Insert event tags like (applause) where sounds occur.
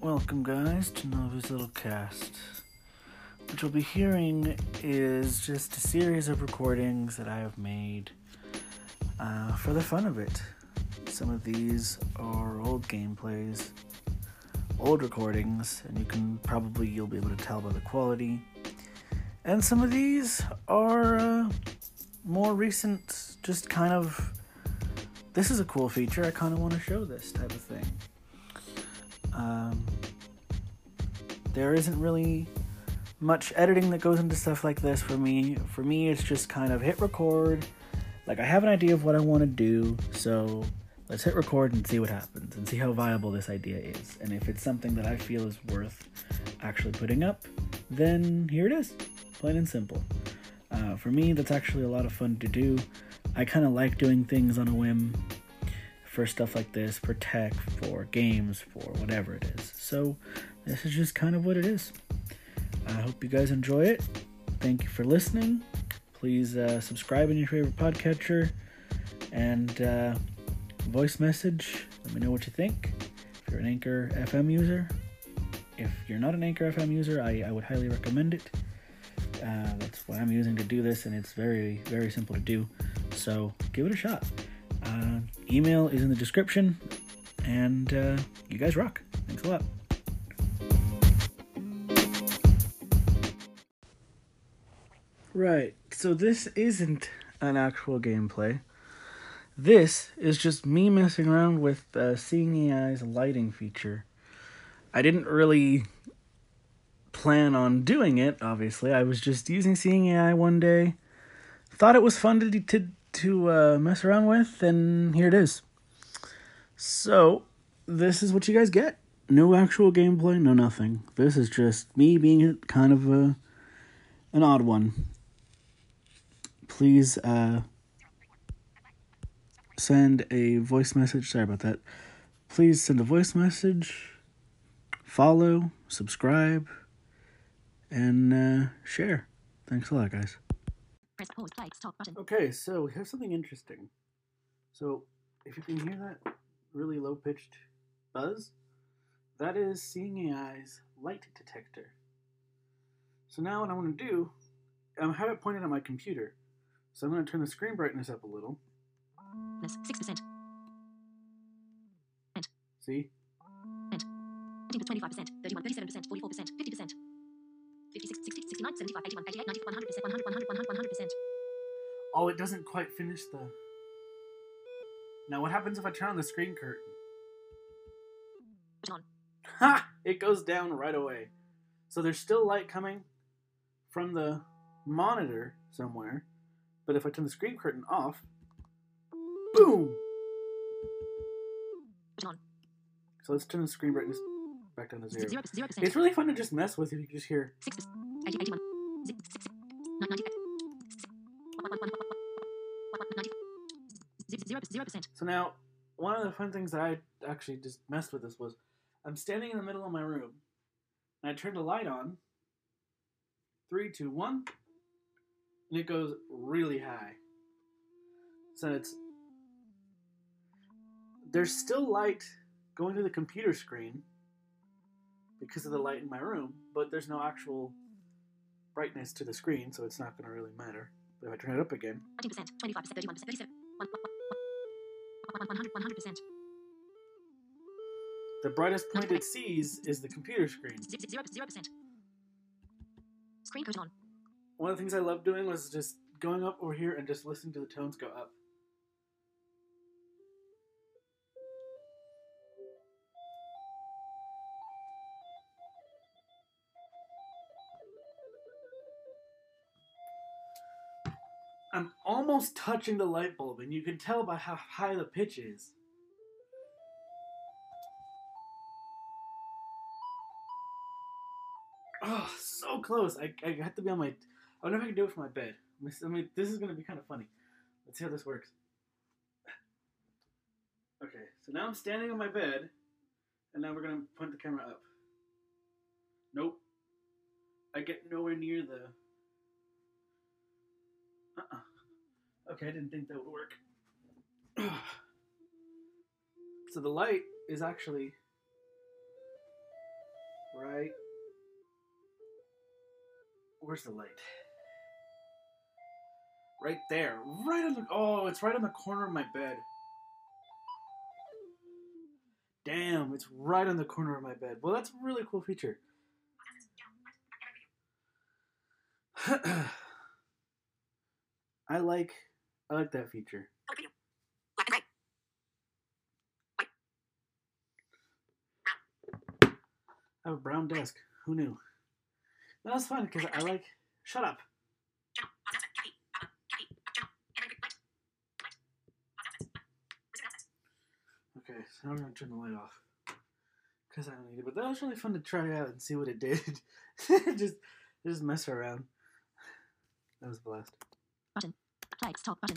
Welcome, guys, to Novi's Little Cast. What you'll be hearing is just a series of recordings that I have made uh, for the fun of it. Some of these are old gameplays, old recordings, and you can probably you'll be able to tell by the quality. And some of these are uh, more recent, just kind of. This is a cool feature. I kind of want to show this type of thing. Um, there isn't really much editing that goes into stuff like this for me. For me, it's just kind of hit record. Like, I have an idea of what I want to do, so let's hit record and see what happens and see how viable this idea is. And if it's something that I feel is worth actually putting up, then here it is, plain and simple. Uh, for me, that's actually a lot of fun to do. I kind of like doing things on a whim for stuff like this, for tech, for games, for whatever it is. So, this is just kind of what it is. I hope you guys enjoy it. Thank you for listening. Please uh, subscribe in your favorite podcatcher and uh, voice message. Let me know what you think. If you're an Anchor FM user, if you're not an Anchor FM user, I, I would highly recommend it. Uh, that's what I'm using to do this, and it's very, very simple to do. So give it a shot. Uh, email is in the description, and uh, you guys rock. Thanks a lot. Right, so this isn't an actual gameplay. This is just me messing around with uh, Seeing AI's lighting feature. I didn't really plan on doing it, obviously. I was just using Seeing AI one day. Thought it was fun to, to, to uh, mess around with, and here it is. So, this is what you guys get. No actual gameplay, no nothing. This is just me being kind of a, an odd one. Please uh, send a voice message. Sorry about that. Please send a voice message, follow, subscribe, and uh, share. Thanks a lot, guys. Press pause play stop button. Okay, so we have something interesting. So, if you can hear that really low pitched buzz, that is Seeing AI's light detector. So, now what I want to do, I have it pointed at my computer. So, I'm going to turn the screen brightness up a little. Six percent. See? Twenty-five percent. Thirty-one. Thirty-seven percent. Forty-four percent. Fifty percent. 56, 60, 69, 75, 81, 88, 90, 100 percent. 100, 100, 100, 100 percent. Oh, it doesn't quite finish the. Now, what happens if I turn on the screen curtain? On. Ha! It goes down right away. So there's still light coming from the monitor somewhere, but if I turn the screen curtain off, boom! On. So let's turn the screen brightness back down to zero. Zero, zero. It's really fun to just mess with if you just hear. Six percent. 80, 81. Six, six, six. 90. One, one, one, one, one, one, 90. Zero, zero, zero percent. So now, one of the fun things that I actually just messed with this was I'm standing in the middle of my room, and I turn the light on. Three, two, one, and it goes really high. So it's there's still light going to the computer screen because of the light in my room, but there's no actual brightness to the screen, so it's not going to really matter. But if I turn it up again, 19 percent. 25 percent. 31 percent. 37. One, one, one, one, 100, 100 percent. the brightest point it sees is the computer screen. 0%. Screen curtain on. One of the things I loved doing was just going up over here and just listening to the tones go up. I'm almost touching the light bulb, and you can tell by how high the pitch is. Oh, so close. I, I have to be on my. I wonder if I can do it from my bed. I mean, this is going to be kind of funny. Let's see how this works. Okay, so now I'm standing on my bed, and now we're going to point the camera up. Nope. I get nowhere near the. Uh uh Okay, I didn't think that would work. (sighs) so the light is actually right. Where's the light? Right there. Right on the. Oh, it's right on the corner of my bed. Damn, it's right on the corner of my bed. Well, that's a really cool feature. (sighs) I like I like that feature. I have a brown desk. Who knew? That was fun because I like. Shut up. Okay, so now I'm gonna turn the light off because I don't need it. But that was really fun to try out and see what it did. (laughs) just just mess around. That was a blast. Button. Play. Stop button.